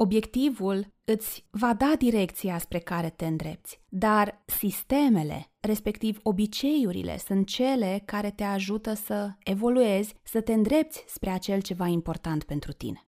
Obiectivul îți va da direcția spre care te îndrepți, dar sistemele, respectiv obiceiurile, sunt cele care te ajută să evoluezi, să te îndrepți spre acel ceva important pentru tine.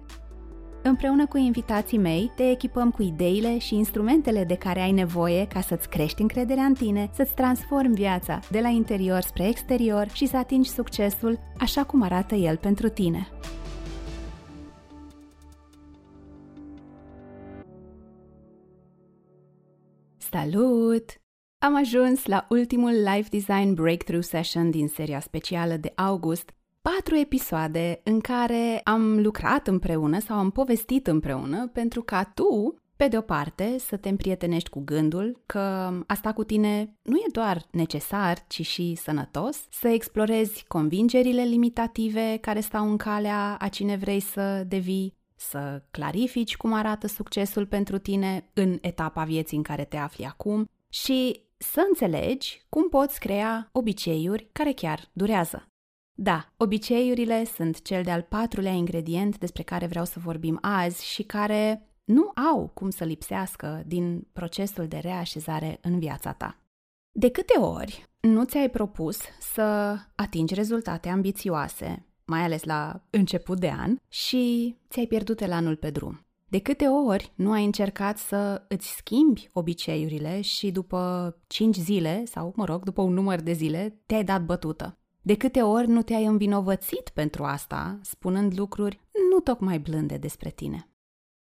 Împreună cu invitații mei, te echipăm cu ideile și instrumentele de care ai nevoie ca să-ți crești încrederea în tine, să-ți transformi viața de la interior spre exterior și să atingi succesul așa cum arată el pentru tine. Salut! Am ajuns la ultimul Life Design Breakthrough Session din seria specială de august patru episoade în care am lucrat împreună sau am povestit împreună pentru ca tu, pe de o parte, să te împrietenești cu gândul că asta cu tine nu e doar necesar, ci și sănătos, să explorezi convingerile limitative care stau în calea a cine vrei să devii, să clarifici cum arată succesul pentru tine în etapa vieții în care te afli acum și să înțelegi cum poți crea obiceiuri care chiar durează. Da, obiceiurile sunt cel de-al patrulea ingredient despre care vreau să vorbim azi și care nu au cum să lipsească din procesul de reașezare în viața ta. De câte ori nu ți-ai propus să atingi rezultate ambițioase, mai ales la început de an, și ți-ai pierdut elanul pe drum? De câte ori nu ai încercat să îți schimbi obiceiurile și după 5 zile, sau mă rog, după un număr de zile, te-ai dat bătută? De câte ori nu te-ai învinovățit pentru asta, spunând lucruri nu tocmai blânde despre tine?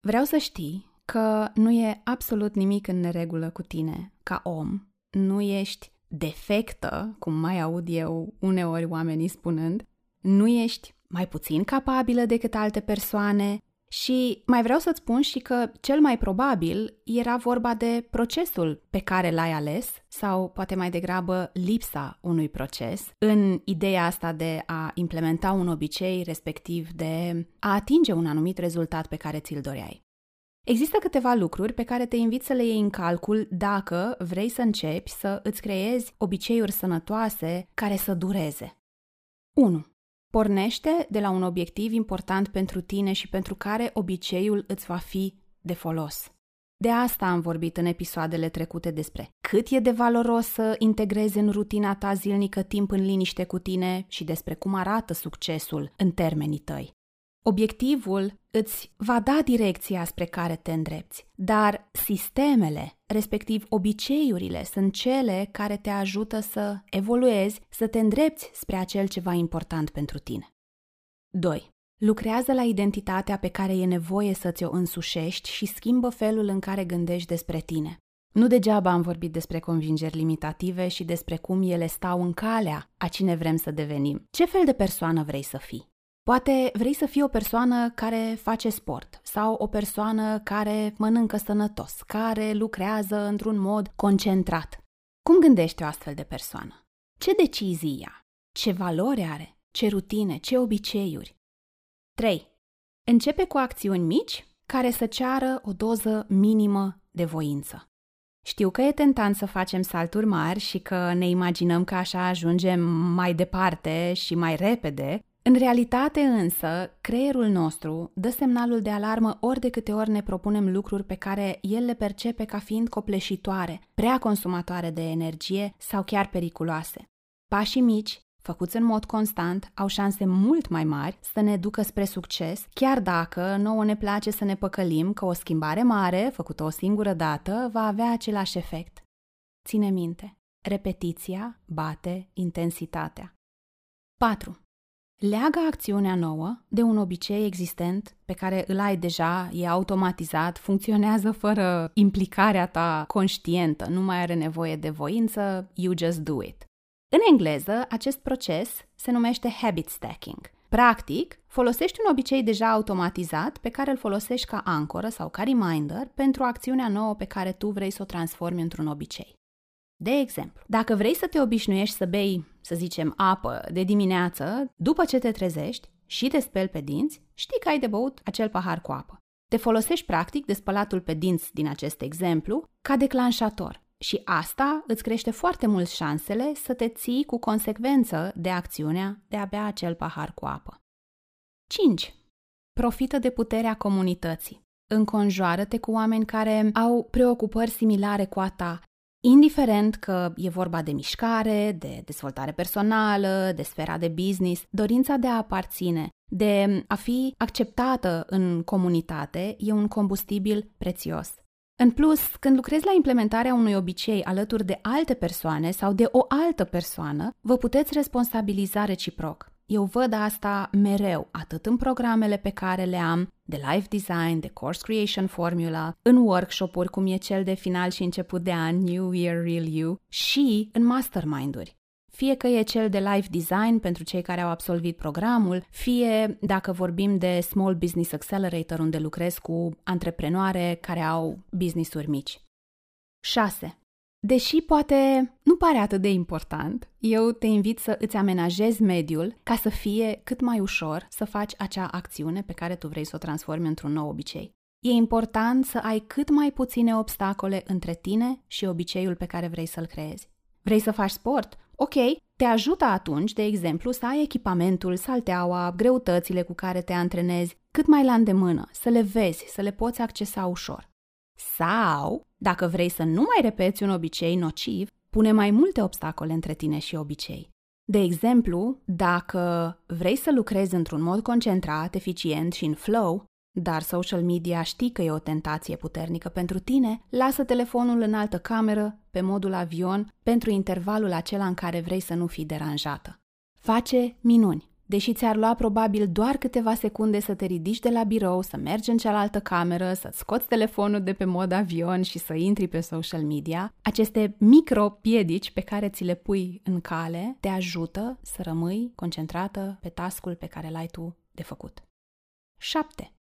Vreau să știi că nu e absolut nimic în neregulă cu tine, ca om. Nu ești defectă, cum mai aud eu uneori oamenii spunând, nu ești mai puțin capabilă decât alte persoane, și mai vreau să-ți spun și că cel mai probabil era vorba de procesul pe care l-ai ales sau poate mai degrabă lipsa unui proces în ideea asta de a implementa un obicei, respectiv de a atinge un anumit rezultat pe care ți-l doreai. Există câteva lucruri pe care te invit să le iei în calcul dacă vrei să începi să îți creezi obiceiuri sănătoase care să dureze. 1. Pornește de la un obiectiv important pentru tine și pentru care obiceiul îți va fi de folos. De asta am vorbit în episoadele trecute despre cât e de valoros să integrezi în rutina ta zilnică timp în liniște cu tine și despre cum arată succesul în termenii tăi. Obiectivul îți va da direcția spre care te îndrepți, dar sistemele, respectiv obiceiurile, sunt cele care te ajută să evoluezi, să te îndrepți spre acel ceva important pentru tine. 2. Lucrează la identitatea pe care e nevoie să ți-o însușești și schimbă felul în care gândești despre tine. Nu degeaba am vorbit despre convingeri limitative și despre cum ele stau în calea a cine vrem să devenim. Ce fel de persoană vrei să fii? Poate vrei să fii o persoană care face sport sau o persoană care mănâncă sănătos, care lucrează într-un mod concentrat. Cum gândește o astfel de persoană? Ce decizii ia? Ce valori are? Ce rutine? Ce obiceiuri? 3. Începe cu acțiuni mici care să ceară o doză minimă de voință. Știu că e tentant să facem salturi mari și că ne imaginăm că așa ajungem mai departe și mai repede, în realitate însă, creierul nostru dă semnalul de alarmă ori de câte ori ne propunem lucruri pe care el le percepe ca fiind copleșitoare, prea consumatoare de energie sau chiar periculoase. Pașii mici, făcuți în mod constant, au șanse mult mai mari să ne ducă spre succes, chiar dacă nouă ne place să ne păcălim că o schimbare mare, făcută o singură dată, va avea același efect. Ține minte, repetiția bate intensitatea. 4. Leagă acțiunea nouă de un obicei existent pe care îl ai deja, e automatizat, funcționează fără implicarea ta conștientă, nu mai are nevoie de voință, you just do it. În engleză, acest proces se numește habit stacking. Practic, folosești un obicei deja automatizat pe care îl folosești ca ancoră sau ca reminder pentru acțiunea nouă pe care tu vrei să o transformi într-un obicei. De exemplu, dacă vrei să te obișnuiești să bei, să zicem, apă de dimineață, după ce te trezești și te speli pe dinți, știi că ai de băut acel pahar cu apă. Te folosești practic de spălatul pe dinți din acest exemplu ca declanșator și asta îți crește foarte mult șansele să te ții cu consecvență de acțiunea de a bea acel pahar cu apă. 5. Profită de puterea comunității. Înconjoară-te cu oameni care au preocupări similare cu a ta, indiferent că e vorba de mișcare, de dezvoltare personală, de sfera de business, dorința de a aparține, de a fi acceptată în comunitate e un combustibil prețios. În plus, când lucrezi la implementarea unui obicei alături de alte persoane sau de o altă persoană, vă puteți responsabiliza reciproc. Eu văd asta mereu, atât în programele pe care le am, de life design, de course creation formula, în workshop-uri cum e cel de final și început de an, New Year Real You, și în mastermind-uri fie că e cel de life design pentru cei care au absolvit programul, fie dacă vorbim de Small Business Accelerator unde lucrez cu antreprenoare care au business-uri mici. 6. Deși poate nu pare atât de important, eu te invit să îți amenajezi mediul ca să fie cât mai ușor să faci acea acțiune pe care tu vrei să o transformi într-un nou obicei. E important să ai cât mai puține obstacole între tine și obiceiul pe care vrei să-l creezi. Vrei să faci sport? Ok, te ajută atunci, de exemplu, să ai echipamentul, salteaua, greutățile cu care te antrenezi cât mai la îndemână, să le vezi, să le poți accesa ușor. Sau, dacă vrei să nu mai repeți un obicei nociv, pune mai multe obstacole între tine și obicei. De exemplu, dacă vrei să lucrezi într-un mod concentrat, eficient și în flow, dar social media știi că e o tentație puternică pentru tine, lasă telefonul în altă cameră, pe modul avion, pentru intervalul acela în care vrei să nu fii deranjată. Face minuni. Deși ți-ar lua probabil doar câteva secunde să te ridici de la birou, să mergi în cealaltă cameră, să-ți scoți telefonul de pe mod avion și să intri pe social media, aceste micro-piedici pe care ți le pui în cale te ajută să rămâi concentrată pe tascul pe care l-ai tu de făcut. 7.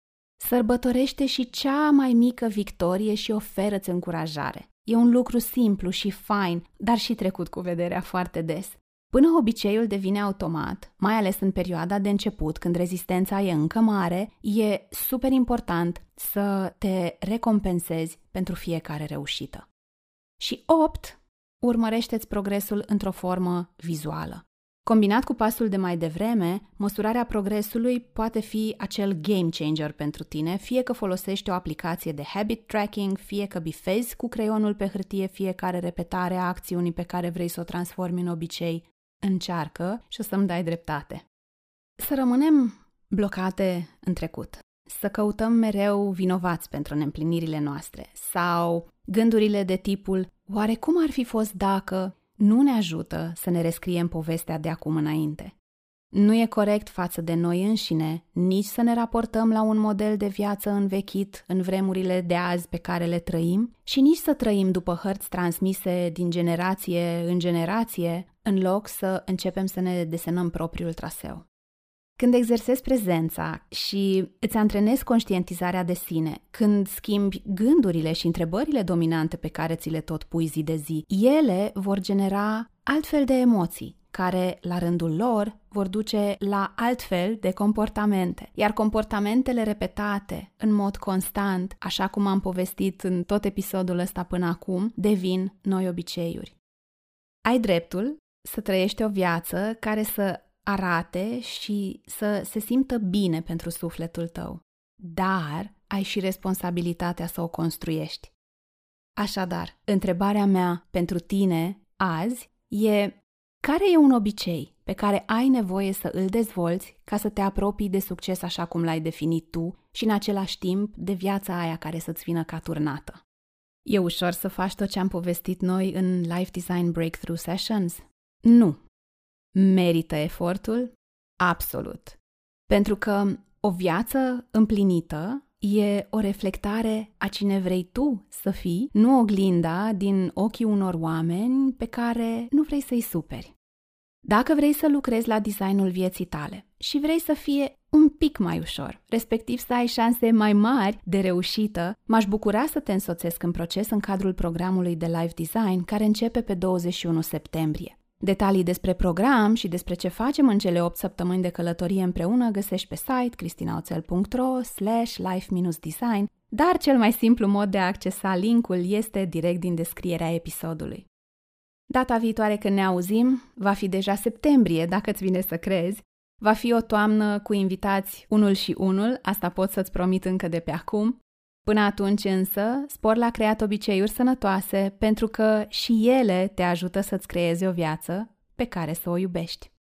Sărbătorește și cea mai mică victorie și oferă-ți încurajare. E un lucru simplu și fain, dar și trecut cu vederea foarte des. Până obiceiul devine automat, mai ales în perioada de început, când rezistența e încă mare, e super important să te recompensezi pentru fiecare reușită. Și 8. Urmărește-ți progresul într-o formă vizuală. Combinat cu pasul de mai devreme, măsurarea progresului poate fi acel game changer pentru tine, fie că folosești o aplicație de habit tracking, fie că bifezi cu creionul pe hârtie fiecare repetare a acțiunii pe care vrei să o transformi în obicei. Încearcă și o să-mi dai dreptate. Să rămânem blocate în trecut, să căutăm mereu vinovați pentru neîmplinirile noastre sau gândurile de tipul oare cum ar fi fost dacă nu ne ajută să ne rescriem povestea de acum înainte. Nu e corect față de noi înșine nici să ne raportăm la un model de viață învechit în vremurile de azi pe care le trăim și nici să trăim după hărți transmise din generație în generație, în loc să începem să ne desenăm propriul traseu. Când exersezi prezența și îți antrenezi conștientizarea de sine, când schimbi gândurile și întrebările dominante pe care ți le tot pui zi de zi, ele vor genera altfel de emoții, care, la rândul lor, vor duce la altfel de comportamente. Iar comportamentele repetate în mod constant, așa cum am povestit în tot episodul ăsta până acum, devin noi obiceiuri. Ai dreptul să trăiești o viață care să arate și să se simtă bine pentru sufletul tău, dar ai și responsabilitatea să o construiești. Așadar, întrebarea mea pentru tine azi e care e un obicei pe care ai nevoie să îl dezvolți ca să te apropii de succes așa cum l-ai definit tu și în același timp de viața aia care să-ți vină ca turnată? E ușor să faci tot ce am povestit noi în Life Design Breakthrough Sessions? Nu, Merită efortul? Absolut. Pentru că o viață împlinită e o reflectare a cine vrei tu să fii, nu oglinda din ochii unor oameni pe care nu vrei să-i superi. Dacă vrei să lucrezi la designul vieții tale și vrei să fie un pic mai ușor, respectiv să ai șanse mai mari de reușită, m-aș bucura să te însoțesc în proces în cadrul programului de live design care începe pe 21 septembrie. Detalii despre program și despre ce facem în cele 8 săptămâni de călătorie împreună găsești pe site cristinaoțel.ro slash life-design, dar cel mai simplu mod de a accesa linkul este direct din descrierea episodului. Data viitoare când ne auzim va fi deja septembrie, dacă îți vine să crezi. Va fi o toamnă cu invitați unul și unul, asta pot să-ți promit încă de pe acum. Până atunci însă, spor la creat obiceiuri sănătoase pentru că și ele te ajută să-ți creezi o viață pe care să o iubești.